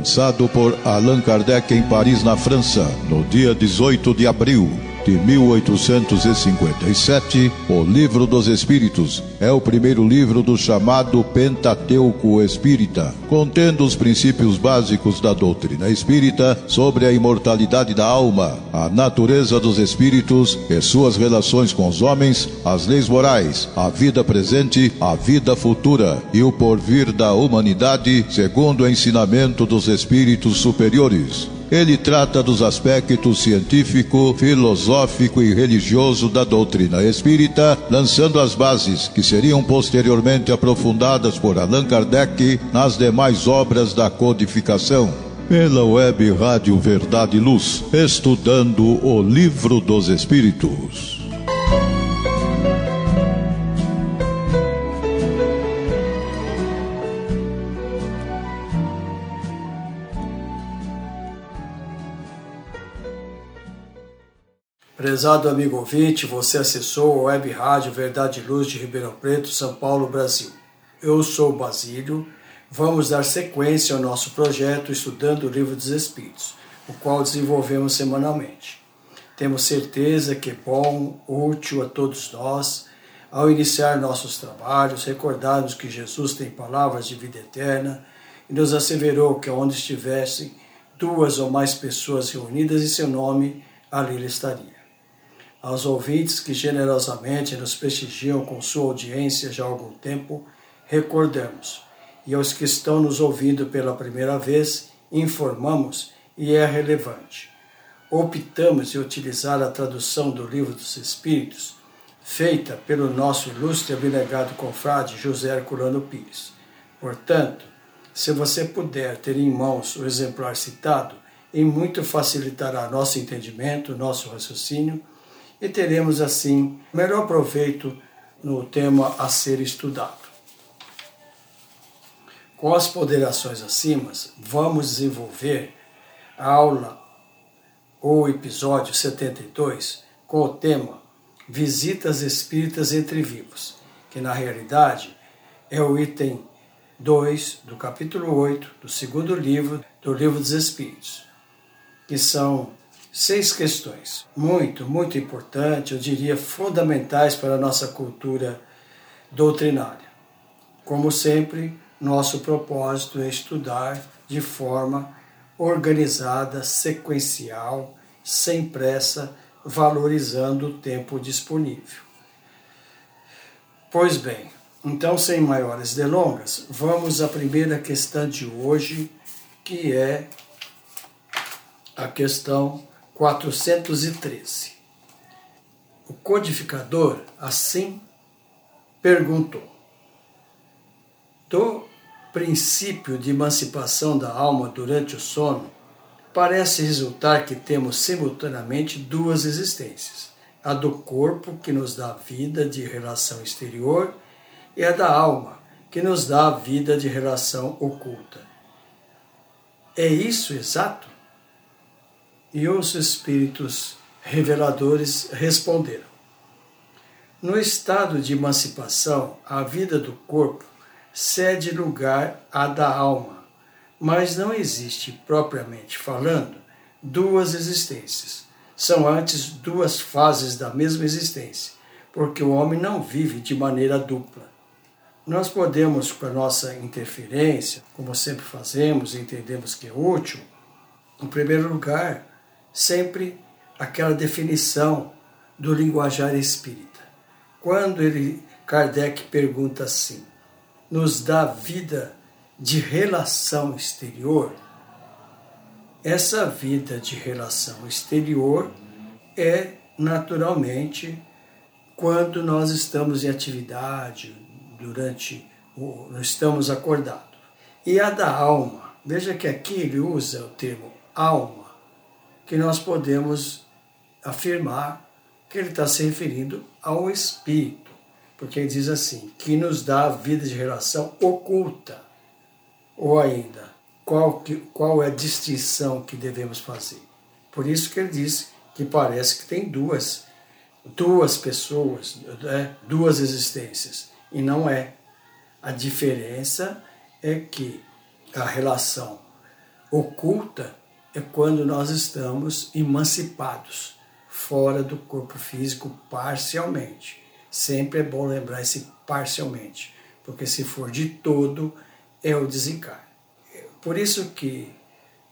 lançado por Allan Kardec em Paris, na França, no dia 18 de abril de 1857, o Livro dos Espíritos é o primeiro livro do chamado Pentateuco Espírita, contendo os princípios básicos da doutrina espírita sobre a imortalidade da alma, a natureza dos espíritos e suas relações com os homens, as leis morais, a vida presente, a vida futura e o porvir da humanidade, segundo o ensinamento dos espíritos superiores. Ele trata dos aspectos científico, filosófico e religioso da doutrina espírita, lançando as bases que seriam posteriormente aprofundadas por Allan Kardec nas demais obras da codificação. Pela web Rádio Verdade e Luz, estudando o Livro dos Espíritos. Prezado amigo ouvinte, você acessou a Web Rádio Verdade e Luz de Ribeirão Preto, São Paulo, Brasil. Eu sou Basílio. Vamos dar sequência ao nosso projeto Estudando o Livro dos Espíritos, o qual desenvolvemos semanalmente. Temos certeza que é bom, útil a todos nós, ao iniciar nossos trabalhos, recordarmos que Jesus tem palavras de vida eterna e nos asseverou que onde estivessem duas ou mais pessoas reunidas em seu nome, ali ele estaria aos ouvintes que generosamente nos prestigiam com sua audiência já há algum tempo, recordamos, e aos que estão nos ouvindo pela primeira vez, informamos e é relevante. Optamos em utilizar a tradução do Livro dos Espíritos, feita pelo nosso ilustre abnegado confrade José Herculano Pires. Portanto, se você puder ter em mãos o exemplar citado, em muito facilitará nosso entendimento, nosso raciocínio e teremos assim melhor proveito no tema a ser estudado. Com as ponderações acima, vamos desenvolver a aula ou episódio 72 com o tema Visitas Espíritas entre Vivos, que na realidade é o item 2 do capítulo 8 do segundo livro do Livro dos Espíritos, que são seis questões, muito, muito importantes, eu diria fundamentais para a nossa cultura doutrinária. Como sempre, nosso propósito é estudar de forma organizada, sequencial, sem pressa, valorizando o tempo disponível. Pois bem, então, sem maiores delongas, vamos à primeira questão de hoje, que é a questão 413. O codificador assim perguntou: Do princípio de emancipação da alma durante o sono, parece resultar que temos simultaneamente duas existências: a do corpo, que nos dá vida de relação exterior, e a da alma, que nos dá vida de relação oculta. É isso exato? E os espíritos reveladores responderam: No estado de emancipação, a vida do corpo cede lugar à da alma, mas não existe, propriamente falando, duas existências. São antes duas fases da mesma existência, porque o homem não vive de maneira dupla. Nós podemos, com a nossa interferência, como sempre fazemos e entendemos que é útil, em primeiro lugar, sempre aquela definição do linguajar espírita. Quando ele, Kardec pergunta assim: nos dá vida de relação exterior? Essa vida de relação exterior é naturalmente quando nós estamos em atividade, durante o, estamos acordados. E a da alma, veja que aqui ele usa o termo alma que nós podemos afirmar que ele está se referindo ao Espírito, porque ele diz assim, que nos dá a vida de relação oculta, ou ainda, qual, que, qual é a distinção que devemos fazer. Por isso que ele diz que parece que tem duas, duas pessoas, né, duas existências, e não é. A diferença é que a relação oculta é quando nós estamos emancipados, fora do corpo físico parcialmente. Sempre é bom lembrar esse parcialmente, porque se for de todo, é o desencarne. Por isso que,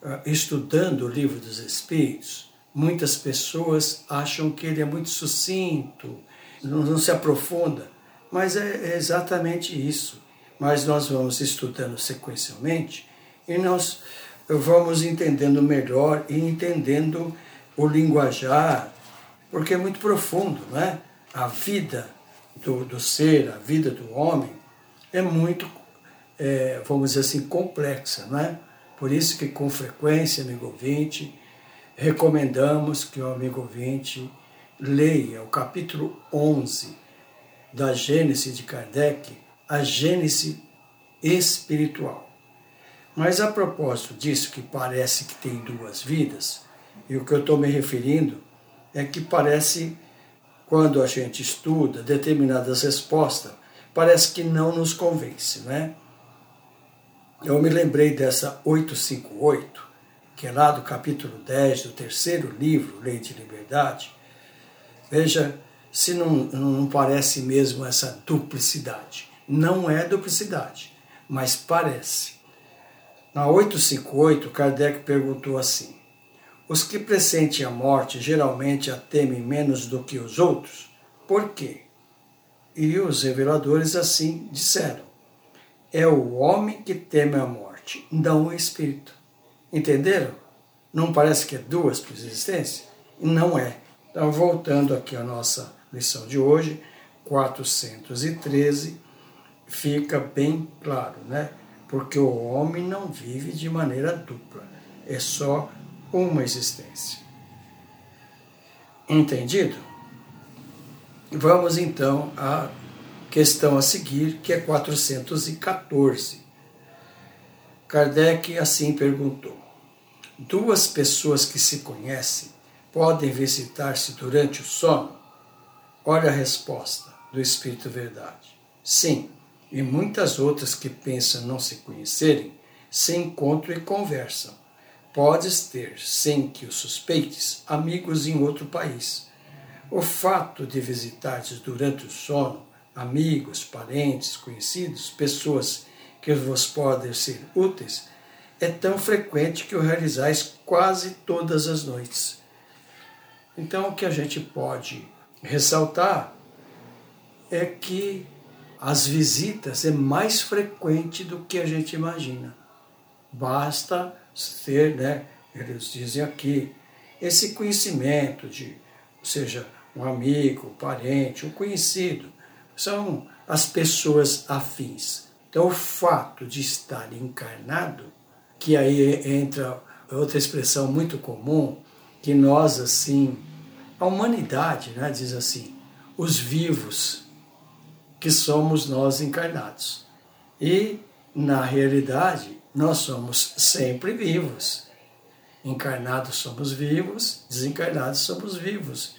ah, estudando o livro dos Espíritos, muitas pessoas acham que ele é muito sucinto, não, se aprofunda, mas é, é exatamente isso. Mas nós vamos estudando sequencialmente e nós vamos entendendo melhor e entendendo o linguajar, porque é muito profundo, né? A vida do, do ser, a vida do homem, é muito, é, vamos dizer assim, complexa, né? Por isso que com frequência, amigo ouvinte, recomendamos que o amigo ouvinte leia o capítulo 11 da Gênese de Kardec, a Gênese espiritual. Mas a propósito disso, que parece que tem duas vidas, e o que eu estou me referindo é que parece, quando a gente estuda determinadas respostas, parece que não nos convence, né? Eu me lembrei dessa 858, que é lá do capítulo 10 do terceiro livro, Lei de Liberdade. Veja se não, não parece mesmo essa duplicidade. Não é duplicidade, mas parece. Na 858, Kardec perguntou assim: Os que pressentem a morte geralmente a temem menos do que os outros? Por quê? E os reveladores assim disseram: É o homem que teme a morte, não o espírito. Entenderam? Não parece que é duas por existência? Não é. Então, voltando aqui à nossa lição de hoje, 413, fica bem claro, né? Porque o homem não vive de maneira dupla, é só uma existência. Entendido? Vamos então à questão a seguir, que é 414. Kardec assim perguntou: Duas pessoas que se conhecem podem visitar-se durante o sono? Olha a resposta do Espírito Verdade. Sim e muitas outras que pensam não se conhecerem, se encontram e conversam. Podes ter, sem que o suspeites, amigos em outro país. O fato de visitares durante o sono amigos, parentes, conhecidos, pessoas que vos podem ser úteis, é tão frequente que o realizais quase todas as noites. Então, o que a gente pode ressaltar é que as visitas é mais frequente do que a gente imagina. Basta ter, né, eles dizem aqui, esse conhecimento de, seja um amigo, um parente, um conhecido, são as pessoas afins. Então, o fato de estar encarnado, que aí entra outra expressão muito comum, que nós, assim, a humanidade, né, diz assim, os vivos que somos nós encarnados. E, na realidade, nós somos sempre vivos. Encarnados somos vivos, desencarnados somos vivos.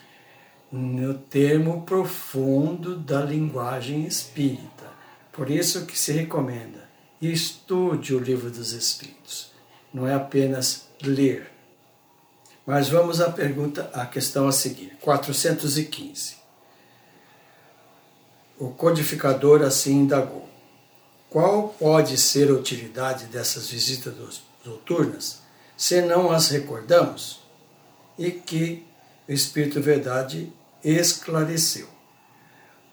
No termo profundo da linguagem espírita. Por isso que se recomenda, estude o livro dos Espíritos. Não é apenas ler. Mas vamos à pergunta, à questão a seguir, 415. O codificador assim indagou: Qual pode ser a utilidade dessas visitas noturnas, se não as recordamos? E que o Espírito Verdade esclareceu.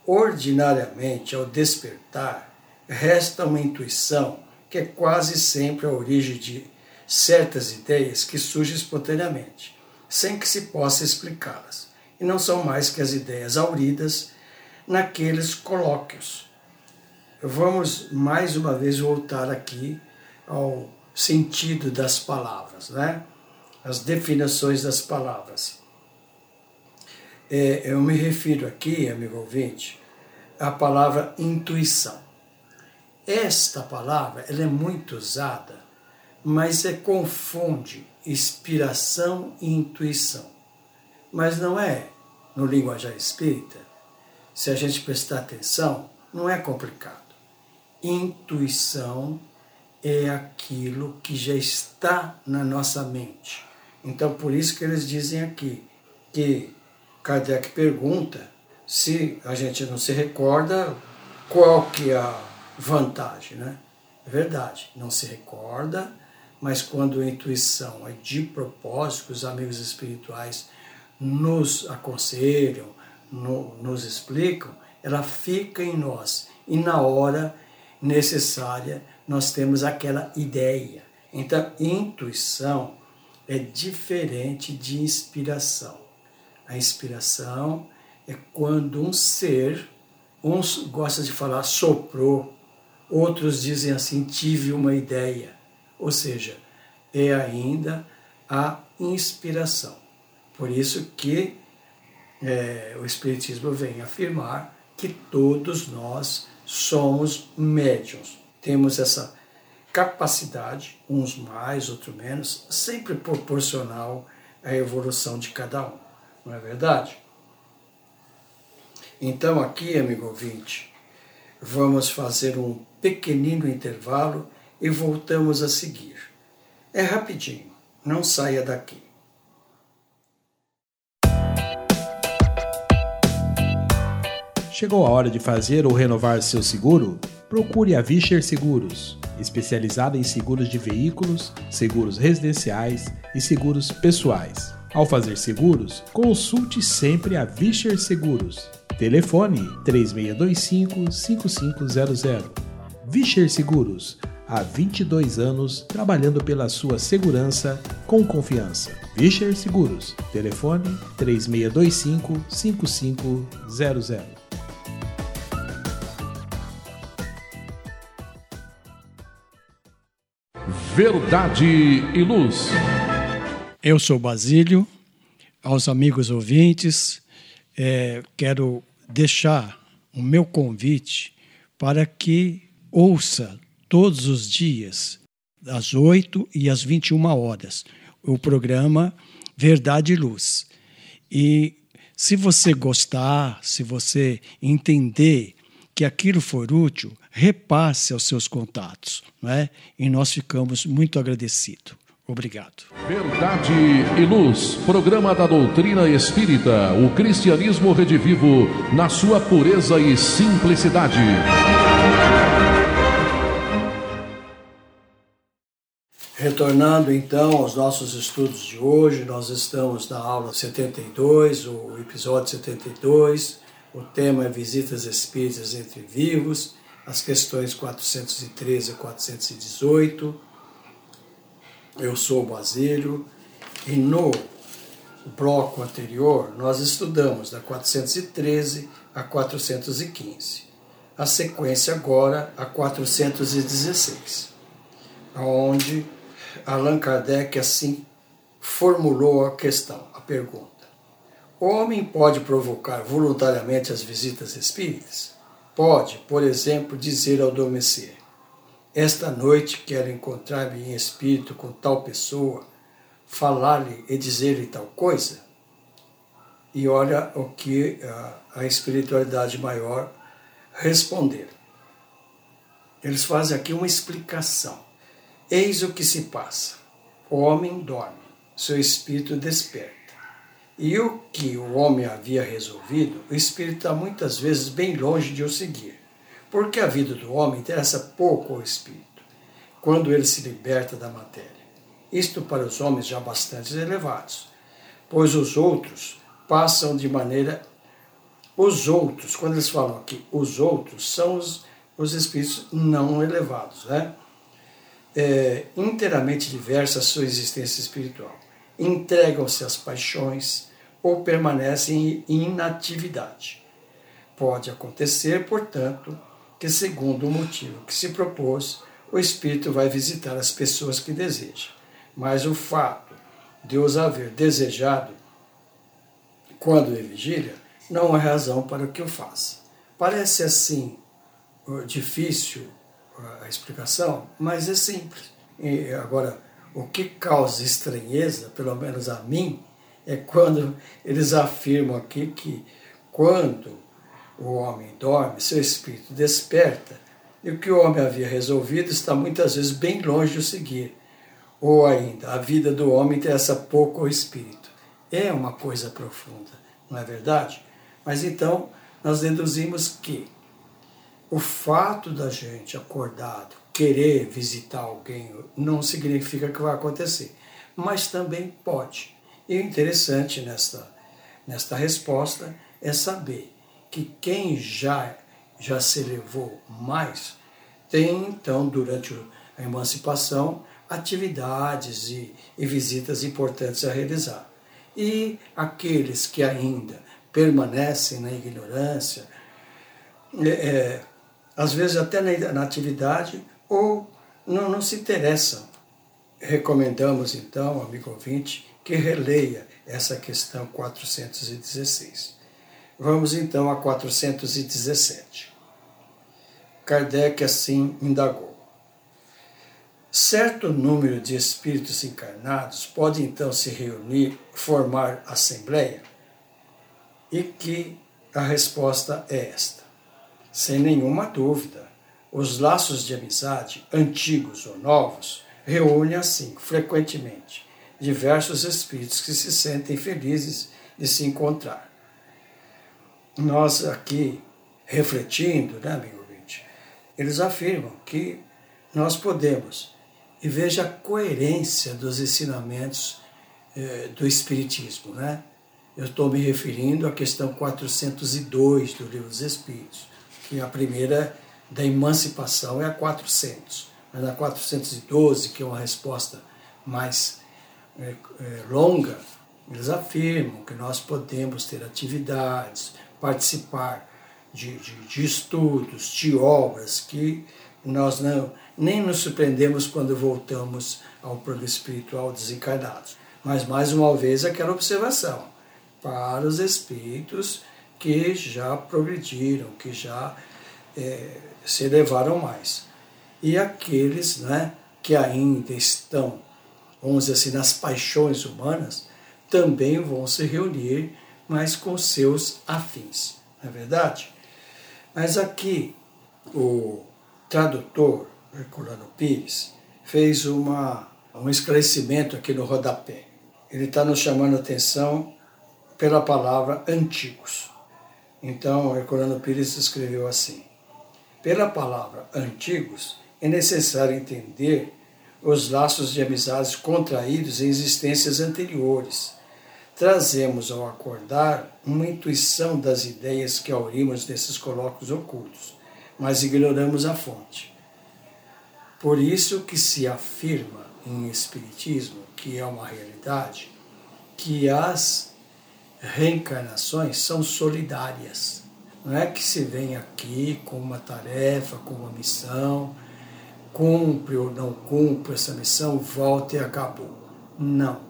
Ordinariamente, ao despertar, resta uma intuição que é quase sempre a origem de certas ideias que surgem espontaneamente, sem que se possa explicá-las, e não são mais que as ideias auridas naqueles colóquios. Vamos mais uma vez voltar aqui ao sentido das palavras, né? as definições das palavras. É, eu me refiro aqui, amigo ouvinte, à palavra intuição. Esta palavra ela é muito usada, mas é confunde inspiração e intuição. Mas não é no linguajar espírita se a gente prestar atenção, não é complicado. Intuição é aquilo que já está na nossa mente. Então, por isso que eles dizem aqui que Kardec pergunta se a gente não se recorda qual que é a vantagem, né? É verdade, não se recorda, mas quando a intuição é de propósito, os amigos espirituais nos aconselham, no, nos explicam, ela fica em nós e na hora necessária nós temos aquela ideia. Então, intuição é diferente de inspiração. A inspiração é quando um ser, uns gostam de falar soprou, outros dizem assim, tive uma ideia. Ou seja, é ainda a inspiração. Por isso que é, o Espiritismo vem afirmar que todos nós somos médiums. Temos essa capacidade, uns mais, outros menos, sempre proporcional à evolução de cada um. Não é verdade? Então, aqui, amigo ouvinte, vamos fazer um pequenino intervalo e voltamos a seguir. É rapidinho, não saia daqui. Chegou a hora de fazer ou renovar seu seguro? Procure a Vischer Seguros, especializada em seguros de veículos, seguros residenciais e seguros pessoais. Ao fazer seguros, consulte sempre a Vischer Seguros. Telefone 3625-5500. Vischer Seguros, há 22 anos trabalhando pela sua segurança com confiança. Vischer Seguros. Telefone 3625-5500. Verdade e Luz. Eu sou Basílio, aos amigos ouvintes, é, quero deixar o meu convite para que ouça todos os dias, às 8 e às 21 horas, o programa Verdade e Luz. E se você gostar, se você entender que aquilo for útil, repasse aos seus contatos, não é? E nós ficamos muito agradecidos. Obrigado. Verdade e Luz, programa da doutrina espírita, o cristianismo redivivo na sua pureza e simplicidade. Retornando então aos nossos estudos de hoje, nós estamos na aula 72, o episódio 72, o tema é Visitas Espíritas entre Vivos, as questões 413 a 418. Eu sou o Basílio e no bloco anterior nós estudamos da 413 a 415. A sequência agora a 416, onde Allan Kardec assim formulou a questão, a pergunta. O homem pode provocar voluntariamente as visitas espíritas? Pode, por exemplo, dizer ao adormecer: Esta noite quero encontrar-me em espírito com tal pessoa, falar-lhe e dizer-lhe tal coisa? E olha o que a, a espiritualidade maior responder. Eles fazem aqui uma explicação. Eis o que se passa. O homem dorme, seu espírito desperta. E o que o homem havia resolvido, o espírito está muitas vezes bem longe de o seguir, porque a vida do homem interessa pouco ao espírito, quando ele se liberta da matéria. Isto para os homens já bastante elevados, pois os outros passam de maneira. Os outros, quando eles falam aqui, os outros são os, os espíritos não elevados, né? É, inteiramente diversa a sua existência espiritual entregam-se às paixões ou permanecem em inatividade. Pode acontecer, portanto, que, segundo o motivo que se propôs, o espírito vai visitar as pessoas que deseja. Mas o fato de os haver desejado quando em vigília não é razão para que o faça. Parece assim difícil uh, a explicação, mas é simples. E agora, o que causa estranheza, pelo menos a mim, é quando eles afirmam aqui que quando o homem dorme, seu espírito desperta E o que o homem havia resolvido está muitas vezes bem longe de seguir. Ou ainda, a vida do homem interessa pouco ao espírito. É uma coisa profunda, não é verdade? Mas então, nós deduzimos que o fato da gente acordado querer visitar alguém não significa que vai acontecer, mas também pode. E o interessante nesta, nesta resposta é saber que quem já, já se elevou mais tem, então, durante a emancipação, atividades e, e visitas importantes a realizar. E aqueles que ainda permanecem na ignorância, é, é, às vezes até na, na atividade, ou não, não se interessam. Recomendamos então, amigo ouvinte, que releia essa questão 416. Vamos então a 417. Kardec assim indagou. Certo número de espíritos encarnados pode então se reunir, formar assembleia? E que a resposta é esta. Sem nenhuma dúvida, os laços de amizade, antigos ou novos, reúnem assim, frequentemente, diversos espíritos que se sentem felizes de se encontrar. Nós aqui, refletindo, né, amigo ouvinte, eles afirmam que nós podemos, e veja a coerência dos ensinamentos eh, do Espiritismo, né? Eu estou me referindo à questão 402 do Livro dos Espíritos que a primeira da emancipação é a 400. Mas a 412, que é uma resposta mais é, é, longa, eles afirmam que nós podemos ter atividades, participar de, de, de estudos, de obras que nós não, nem nos surpreendemos quando voltamos ao plano espiritual desencarnados. Mas, mais uma vez, aquela observação para os espíritos que já progrediram, que já é, se elevaram mais. E aqueles né, que ainda estão, vamos dizer assim, nas paixões humanas, também vão se reunir, mas com seus afins, não é verdade? Mas aqui o tradutor, Herculano Pires, fez uma, um esclarecimento aqui no rodapé. Ele está nos chamando a atenção pela palavra antigos. Então, Herculano Pires escreveu assim: Pela palavra antigos, é necessário entender os laços de amizades contraídos em existências anteriores. Trazemos ao acordar uma intuição das ideias que aurimos desses colóquios ocultos, mas ignoramos a fonte. Por isso que se afirma em Espiritismo, que é uma realidade, que as reencarnações são solidárias. Não é que se vem aqui com uma tarefa, com uma missão, cumpre ou não cumpre essa missão, volta e acabou. Não.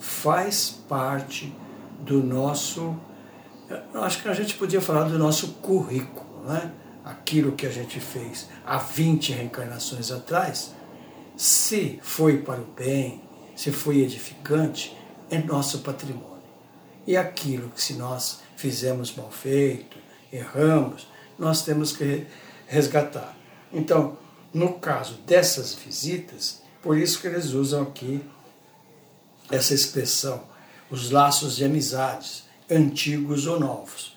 Faz parte do nosso. Acho que a gente podia falar do nosso currículo, né? aquilo que a gente fez há 20 reencarnações atrás, se foi para o bem, se foi edificante, é nosso patrimônio e aquilo que se nós fizemos mal feito, erramos, nós temos que resgatar. Então, no caso dessas visitas, por isso que eles usam aqui essa expressão, os laços de amizades, antigos ou novos.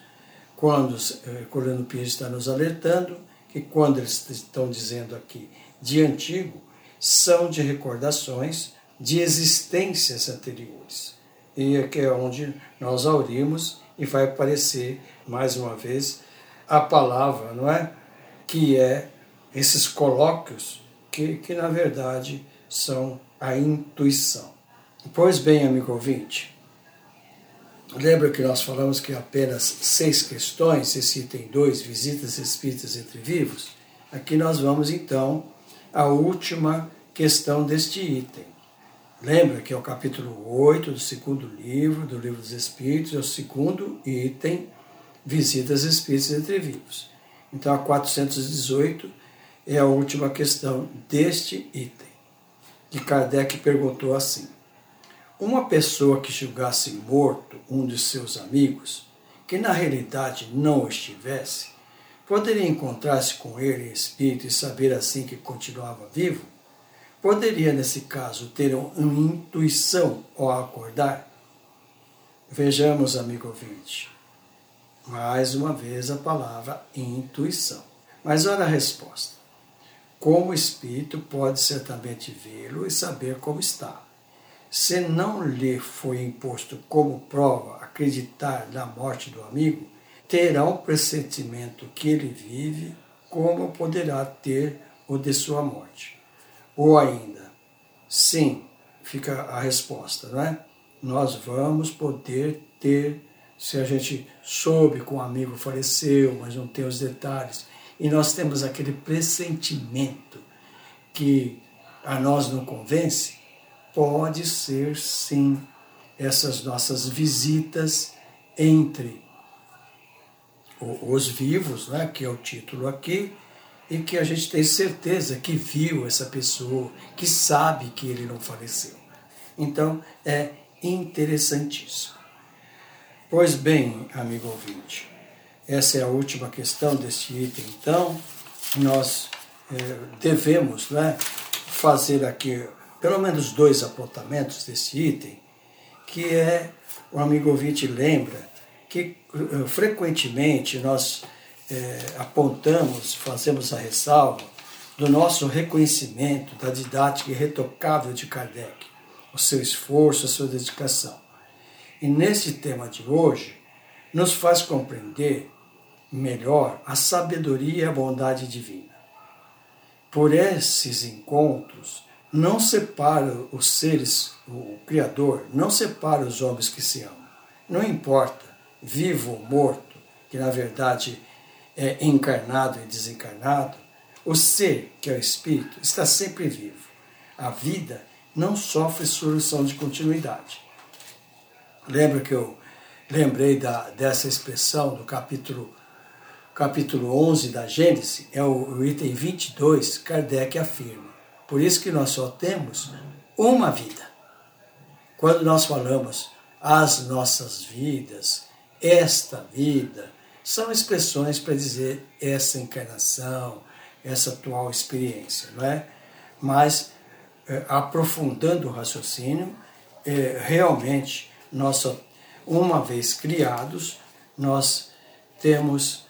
Quando eh, Colino Pires está nos alertando que quando eles estão dizendo aqui de antigo, são de recordações de existências anteriores e aqui é onde nós aurimos e vai aparecer mais uma vez a palavra, não é? Que é esses colóquios que, que na verdade são a intuição. Pois bem, amigo ouvinte, lembra que nós falamos que apenas seis questões, esse item 2, visitas espíritas entre vivos? Aqui nós vamos então à última questão deste item. Lembra que é o capítulo 8 do segundo livro, do Livro dos Espíritos, é o segundo item, Visitas Espíritas entre Vivos. Então, a 418 é a última questão deste item, que Kardec perguntou assim: Uma pessoa que julgasse morto um de seus amigos, que na realidade não estivesse, Poderia encontrar-se com ele em espírito e saber assim que continuava vivo? Poderia, nesse caso, ter uma intuição ao acordar? Vejamos, amigo ouvinte, mais uma vez a palavra intuição. Mas olha a resposta. Como o espírito pode certamente vê-lo e saber como está. Se não lhe foi imposto como prova acreditar na morte do amigo, terá um pressentimento que ele vive, como poderá ter o de sua morte. Ou ainda, sim, fica a resposta, não é? Nós vamos poder ter, se a gente soube que um amigo faleceu, mas não tem os detalhes, e nós temos aquele pressentimento que a nós não convence, pode ser sim essas nossas visitas entre os vivos, né, que é o título aqui, e que a gente tem certeza que viu essa pessoa, que sabe que ele não faleceu. Então é interessantíssimo. Pois bem, amigo ouvinte, essa é a última questão deste item, então, nós é, devemos né, fazer aqui pelo menos dois apontamentos desse item, que é, o amigo ouvinte lembra, que uh, frequentemente nós é, apontamos, fazemos a ressalva do nosso reconhecimento da didática irretocável de Kardec, o seu esforço, a sua dedicação. E nesse tema de hoje, nos faz compreender melhor a sabedoria e a bondade divina. Por esses encontros, não separa os seres, o Criador, não separa os homens que se amam. Não importa, vivo ou morto, que na verdade é encarnado e desencarnado, o ser, que é o espírito, está sempre vivo. A vida não sofre solução de continuidade. Lembra que eu lembrei da, dessa expressão do capítulo capítulo 11 da Gênesis, é o, o item 22, Kardec afirma. Por isso que nós só temos uma vida. Quando nós falamos as nossas vidas, esta vida, são expressões para dizer essa encarnação, essa atual experiência, não é? Mas, é, aprofundando o raciocínio, é, realmente, nós, uma vez criados, nós temos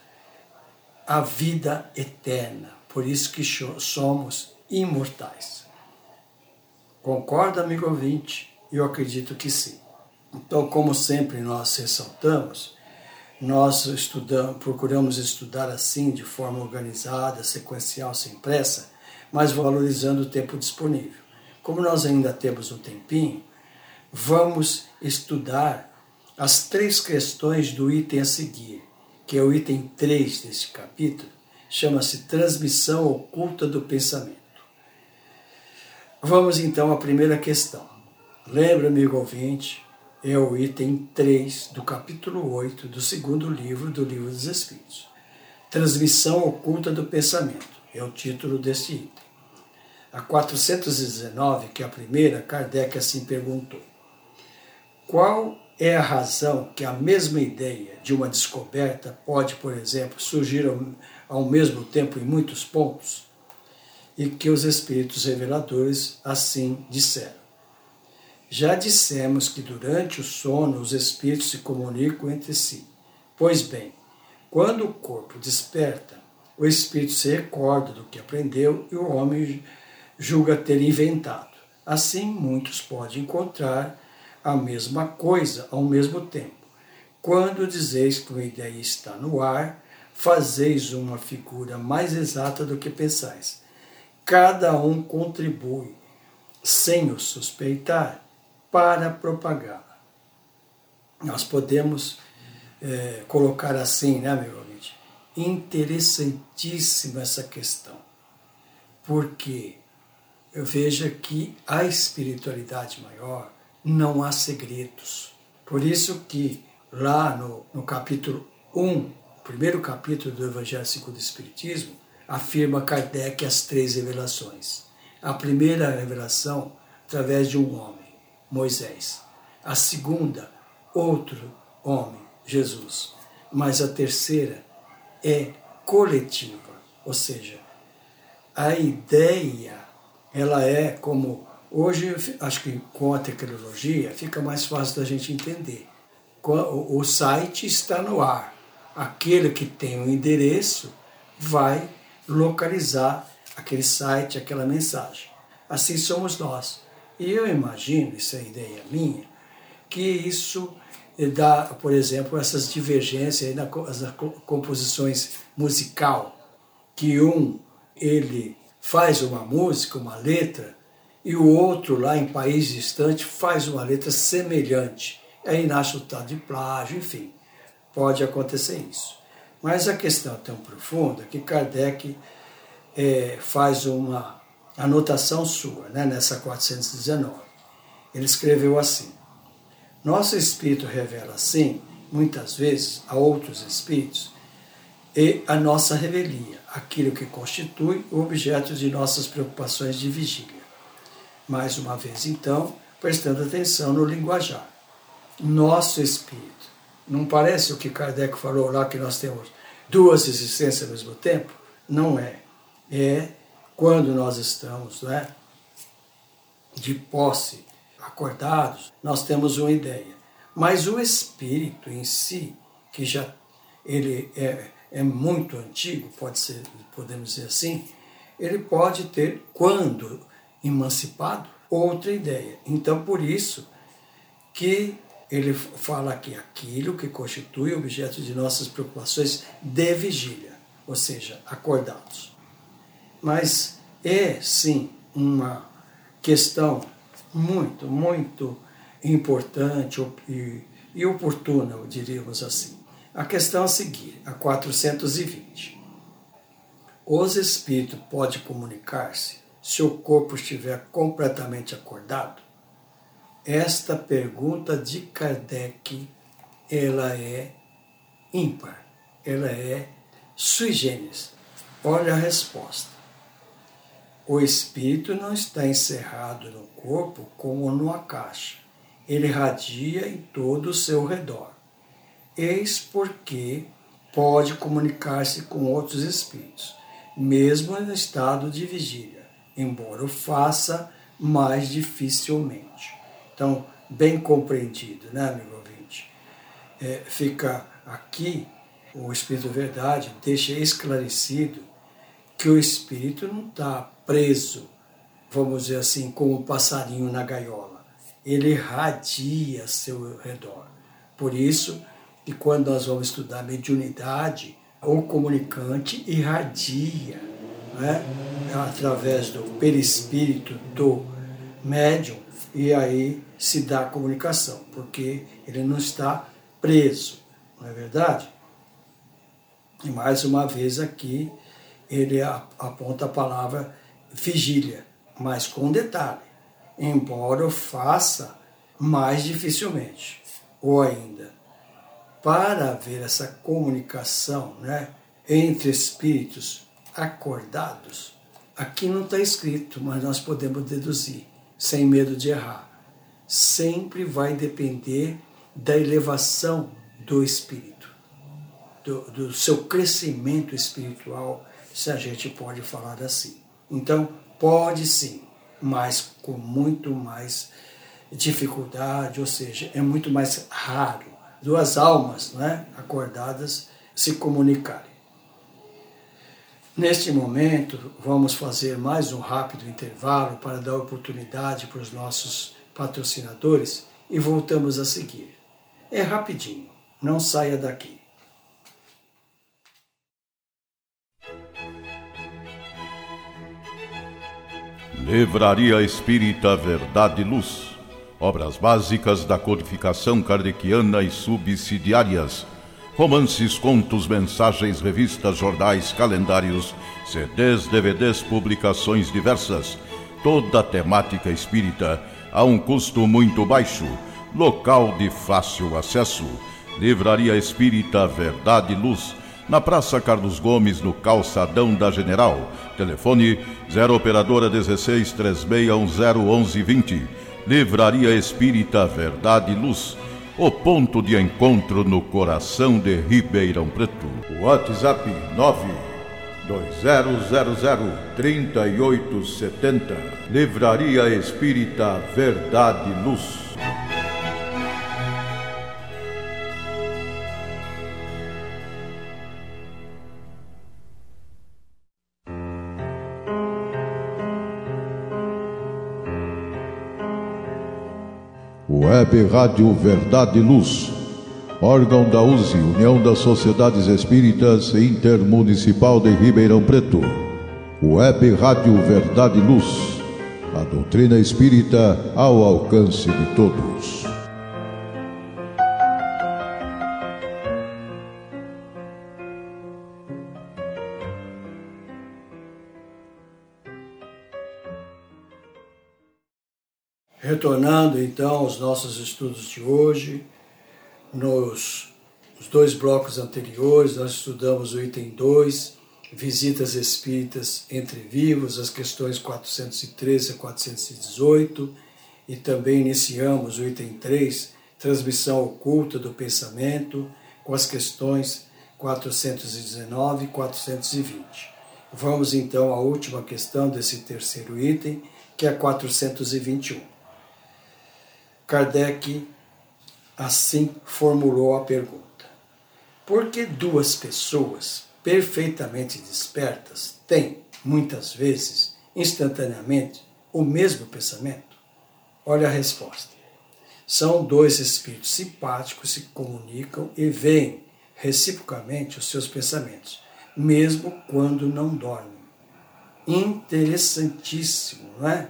a vida eterna. Por isso que somos imortais. Concorda, amigo ouvinte? Eu acredito que sim. Então, como sempre nós ressaltamos, nós estudamos, procuramos estudar assim, de forma organizada, sequencial, sem pressa, mas valorizando o tempo disponível. Como nós ainda temos um tempinho, vamos estudar as três questões do item a seguir que é o item 3 deste capítulo, chama-se Transmissão Oculta do Pensamento. Vamos então à primeira questão. Lembra, amigo ouvinte, é o item 3 do capítulo 8 do segundo livro do Livro dos Espíritos. Transmissão Oculta do Pensamento é o título deste item. A 419, que é a primeira, Kardec assim perguntou: Qual é a razão que a mesma ideia de uma descoberta pode, por exemplo, surgir ao, ao mesmo tempo em muitos pontos? E que os espíritos reveladores assim disseram. Já dissemos que durante o sono os espíritos se comunicam entre si. Pois bem, quando o corpo desperta, o espírito se recorda do que aprendeu e o homem julga ter inventado. Assim, muitos podem encontrar a mesma coisa ao mesmo tempo. Quando dizeis que uma ideia está no ar, fazeis uma figura mais exata do que pensais. Cada um contribui, sem o suspeitar, para propagá-la. Nós podemos é, colocar assim, né, meu ouvinte? Interessantíssima essa questão. Porque eu vejo que a espiritualidade maior não há segredos. Por isso que lá no, no capítulo 1, primeiro capítulo do Evangelho segundo o Espiritismo, afirma Kardec as três revelações. A primeira revelação através de um homem, Moisés. A segunda, outro homem, Jesus. Mas a terceira é coletiva. Ou seja, a ideia, ela é como. Hoje, acho que com a tecnologia fica mais fácil da gente entender. O site está no ar. Aquele que tem o um endereço vai localizar aquele site, aquela mensagem. Assim somos nós. E eu imagino, isso é ideia minha, que isso dá, por exemplo, essas divergências nas composições musical, que um ele faz uma música, uma letra, e o outro lá em país distante faz uma letra semelhante. Aí nasce o tal de plágio, enfim, pode acontecer isso. Mas a questão é tão profunda que Kardec é, faz uma anotação sua, né, nessa 419. Ele escreveu assim: Nosso espírito revela, assim, muitas vezes, a outros espíritos, e a nossa revelia, aquilo que constitui o objeto de nossas preocupações de vigília. Mais uma vez, então, prestando atenção no linguajar. Nosso espírito. Não parece o que Kardec falou lá que nós temos duas existências ao mesmo tempo? Não é. É quando nós estamos né, de posse, acordados, nós temos uma ideia. Mas o espírito em si, que já ele é, é muito antigo, pode ser, podemos dizer assim, ele pode ter, quando emancipado, outra ideia. Então, por isso que ele fala aqui aquilo que constitui objeto de nossas preocupações de vigília, ou seja, acordados. Mas é sim uma questão muito, muito importante e, e oportuna, diríamos assim. A questão a seguir, a 420. Os espíritos podem comunicar-se se o corpo estiver completamente acordado? Esta pergunta de Kardec, ela é ímpar, ela é sui generis. Olha a resposta. O espírito não está encerrado no corpo como numa caixa. Ele radia em todo o seu redor. Eis porque pode comunicar-se com outros espíritos, mesmo no estado de vigília, embora o faça mais dificilmente. Então, bem compreendido, né, amigo ouvinte? É, fica aqui, o Espírito Verdade deixa esclarecido que o espírito não está preso, vamos dizer assim, como um passarinho na gaiola. Ele radia seu redor. Por isso que quando nós vamos estudar mediunidade, o comunicante irradia né, através do perispírito do médium e aí se dá a comunicação, porque ele não está preso, não é verdade? E mais uma vez aqui ele aponta a palavra vigília, mas com detalhe, embora o faça mais dificilmente, ou ainda, para haver essa comunicação né, entre espíritos acordados, aqui não está escrito, mas nós podemos deduzir, sem medo de errar. Sempre vai depender da elevação do espírito, do, do seu crescimento espiritual se a gente pode falar assim. Então, pode sim, mas com muito mais dificuldade, ou seja, é muito mais raro duas almas né, acordadas se comunicarem. Neste momento, vamos fazer mais um rápido intervalo para dar oportunidade para os nossos patrocinadores e voltamos a seguir. É rapidinho, não saia daqui. Livraria Espírita Verdade e Luz. Obras básicas da codificação kardeciana e subsidiárias. Romances, contos, mensagens, revistas, jornais, calendários, CDs, DVDs, publicações diversas. Toda a temática espírita a um custo muito baixo. Local de fácil acesso. Livraria Espírita Verdade e Luz na Praça Carlos Gomes, no Calçadão da General. Telefone 0 Operadora 16 3610 1120. Livraria Espírita Verdade e Luz. O ponto de encontro no coração de Ribeirão Preto. WhatsApp 920003870. Livraria Espírita Verdade Luz. Web Rádio Verdade e Luz, órgão da USE, União das Sociedades Espíritas Intermunicipal de Ribeirão Preto. Web Rádio Verdade e Luz, a doutrina espírita ao alcance de todos. Retornando então aos nossos estudos de hoje, nos, nos dois blocos anteriores nós estudamos o item 2, visitas espíritas entre vivos, as questões 413 a 418, e também iniciamos o item 3, transmissão oculta do pensamento, com as questões 419 e 420. Vamos então à última questão desse terceiro item, que é 421. Kardec assim formulou a pergunta: Por que duas pessoas perfeitamente despertas têm, muitas vezes, instantaneamente, o mesmo pensamento? Olha a resposta. São dois espíritos simpáticos que se comunicam e veem reciprocamente os seus pensamentos, mesmo quando não dormem. Interessantíssimo, não é?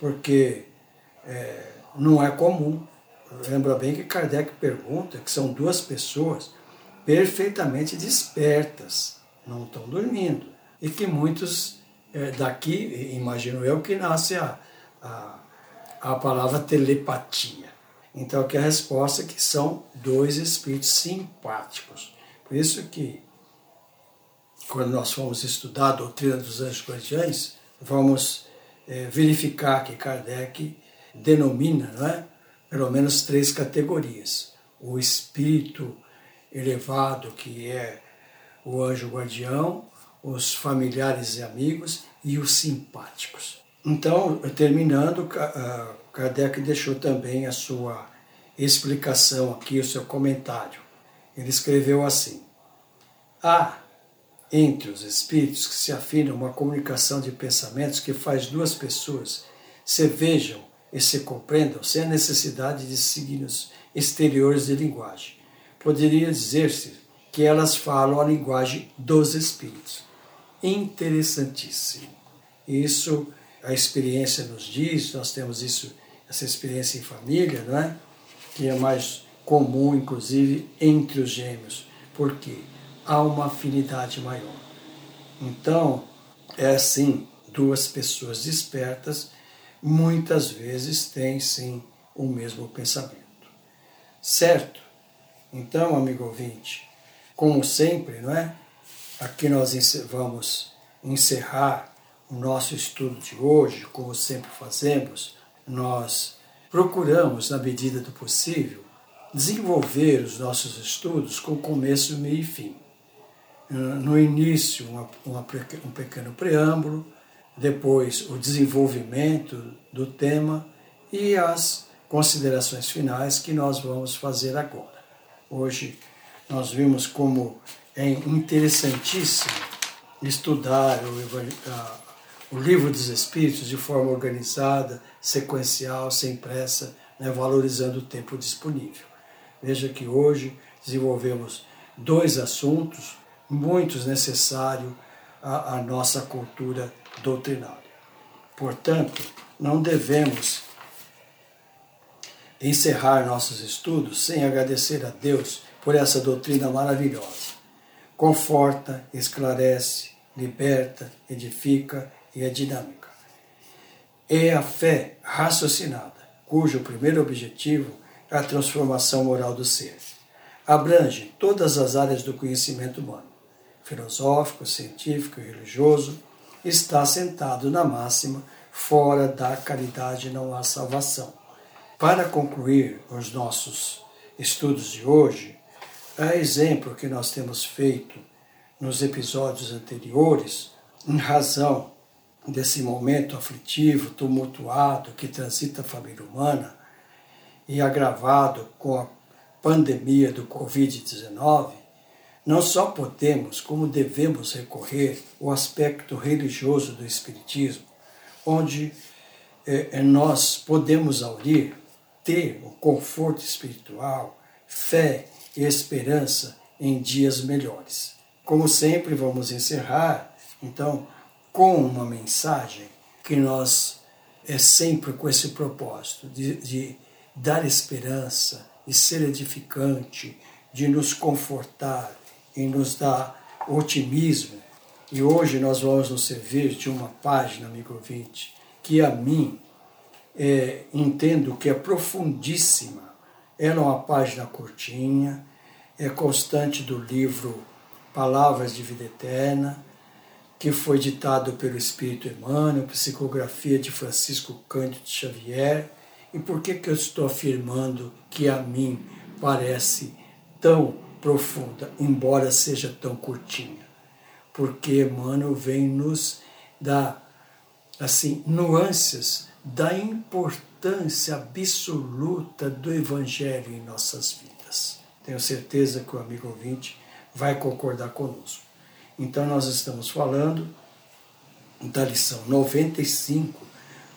Porque é, não é comum. Lembra bem que Kardec pergunta que são duas pessoas perfeitamente despertas, não estão dormindo. E que muitos é, daqui, imagino eu, que nasce a, a, a palavra telepatia. Então aqui a resposta é que são dois espíritos simpáticos. Por isso que quando nós formos estudar a doutrina dos anjos guardiães, vamos é, verificar que Kardec denomina, não é? pelo menos três categorias. O espírito elevado, que é o anjo guardião, os familiares e amigos e os simpáticos. Então, terminando, Kardec deixou também a sua explicação aqui, o seu comentário. Ele escreveu assim: Há entre os espíritos que se afinam uma comunicação de pensamentos que faz duas pessoas se vejam e se compreendam sem a necessidade de signos exteriores de linguagem. Poderia dizer-se que elas falam a linguagem dos espíritos. Interessantíssimo. Isso a experiência nos diz, nós temos isso, essa experiência em família, não é? Que é mais comum, inclusive, entre os gêmeos, porque há uma afinidade maior. Então, é assim, duas pessoas despertas muitas vezes têm sim o mesmo pensamento. Certo? Então, amigo ouvinte, como sempre, não é? Aqui nós vamos encerrar o nosso estudo de hoje, como sempre fazemos, nós procuramos, na medida do possível, desenvolver os nossos estudos com começo, meio e fim. No início, um pequeno preâmbulo, depois o desenvolvimento do tema e as considerações finais que nós vamos fazer agora. Hoje nós vimos como é interessantíssimo estudar o, o livro dos Espíritos de forma organizada, sequencial, sem pressa, né, valorizando o tempo disponível. Veja que hoje desenvolvemos dois assuntos muito necessários à, à nossa cultura doutrinária. Portanto, não devemos encerrar nossos estudos sem agradecer a Deus por essa doutrina maravilhosa. Conforta, esclarece, liberta, edifica e é dinâmica. É a fé raciocinada, cujo primeiro objetivo é a transformação moral do ser. Abrange todas as áreas do conhecimento humano, filosófico, científico e religioso, está sentado na máxima, fora da caridade não há salvação. Para concluir os nossos estudos de hoje, a exemplo que nós temos feito nos episódios anteriores, em razão desse momento aflitivo, tumultuado que transita a família humana e agravado com a pandemia do Covid-19, não só podemos, como devemos recorrer ao aspecto religioso do Espiritismo, onde eh, nós podemos aurir, ter o conforto espiritual, fé e esperança em dias melhores. Como sempre, vamos encerrar, então, com uma mensagem que nós é sempre com esse propósito de, de dar esperança, de ser edificante, de nos confortar e nos dar otimismo. E hoje nós vamos nos servir de uma página, amigo ouvinte, que a mim é, entendo que é profundíssima. Ela é uma página curtinha, é constante do livro Palavras de Vida Eterna, que foi ditado pelo Espírito Emmanuel, psicografia de Francisco Cândido Xavier. E por que, que eu estou afirmando que a mim parece tão profunda, embora seja tão curtinha? Porque Emmanuel vem nos dar assim nuances da importância absoluta do Evangelho em nossas vidas. Tenho certeza que o amigo ouvinte vai concordar conosco. Então, nós estamos falando da lição 95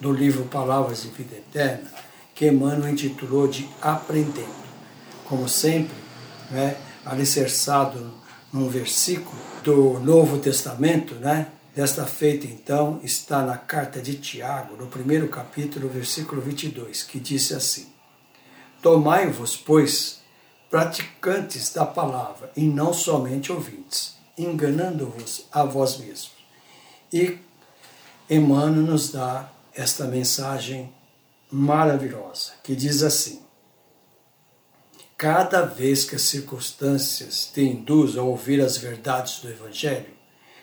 do livro Palavras de Vida Eterna, que Emmanuel intitulou de Aprendendo. Como sempre, né, alicerçado num versículo do Novo Testamento, né, Desta feita, então, está na carta de Tiago, no primeiro capítulo, versículo 22, que disse assim: Tomai-vos, pois, praticantes da palavra, e não somente ouvintes, enganando-vos a vós mesmos. E Emmanuel nos dá esta mensagem maravilhosa, que diz assim: Cada vez que as circunstâncias te induzem a ouvir as verdades do Evangelho,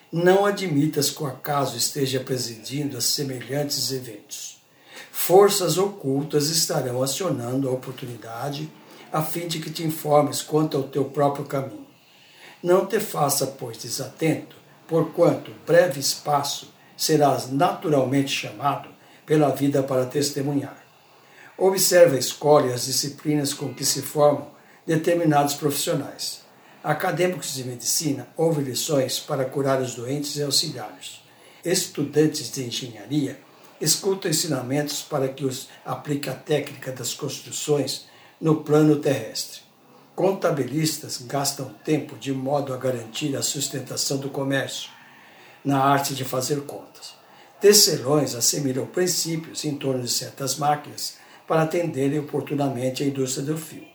não admitas que o acaso esteja presidindo a semelhantes eventos. Forças ocultas estarão acionando a oportunidade a fim de que te informes quanto ao teu próprio caminho. Não te faça, pois, desatento, porquanto breve espaço serás naturalmente chamado pela vida para testemunhar. Observa a escola e as disciplinas com que se formam determinados profissionais Acadêmicos de medicina ouvem lições para curar os doentes e auxiliá-los. Estudantes de engenharia escutam ensinamentos para que os aplique a técnica das construções no plano terrestre. Contabilistas gastam tempo de modo a garantir a sustentação do comércio, na arte de fazer contas. Tecelões assemelham princípios em torno de certas máquinas para atenderem oportunamente a indústria do fio.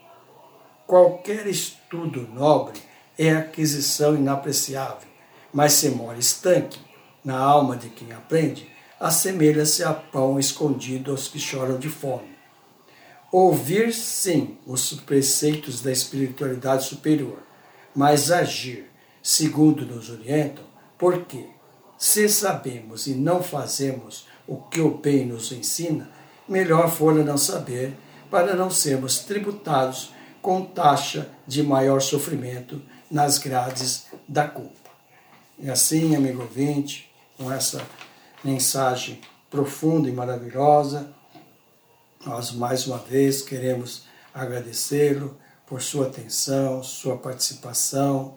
Qualquer estudo nobre é aquisição inapreciável, mas se mora estanque na alma de quem aprende, assemelha-se a pão escondido aos que choram de fome. Ouvir, sim, os preceitos da espiritualidade superior, mas agir segundo nos orientam, porque, se sabemos e não fazemos o que o bem nos ensina, melhor fora não saber, para não sermos tributados com taxa de maior sofrimento nas grades da culpa. E assim, amigo ouvinte, com essa mensagem profunda e maravilhosa, nós mais uma vez queremos agradecê-lo por sua atenção, sua participação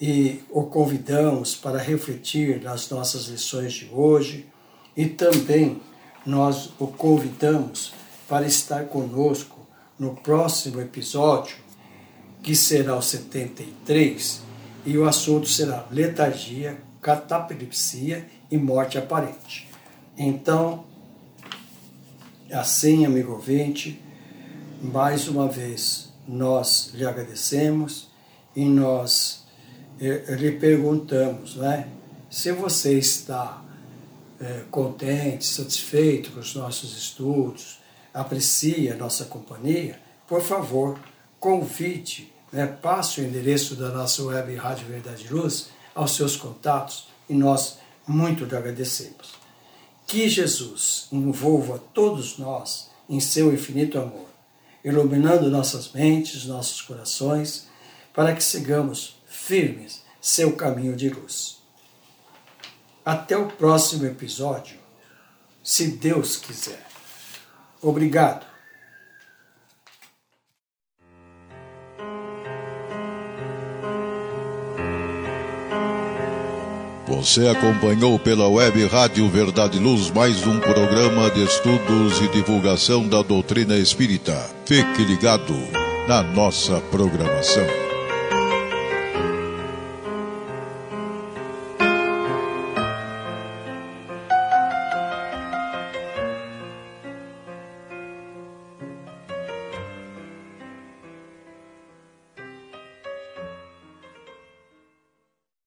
e o convidamos para refletir nas nossas lições de hoje e também nós o convidamos para estar conosco no próximo episódio, que será o 73, e o assunto será letargia, cataplepsia e morte aparente. Então, assim, amigo ouvinte, mais uma vez nós lhe agradecemos e nós eh, lhe perguntamos, né, se você está eh, contente, satisfeito com os nossos estudos, aprecia a nossa companhia, por favor, convide, né, passe o endereço da nossa web Rádio Verdade e Luz aos seus contatos e nós muito lhe agradecemos. Que Jesus envolva todos nós em seu infinito amor. iluminando nossas mentes, nossos corações, para que sigamos firmes seu caminho de luz. Até o próximo episódio, se Deus quiser. Obrigado. Você acompanhou pela web Rádio Verdade Luz mais um programa de estudos e divulgação da doutrina espírita. Fique ligado na nossa programação.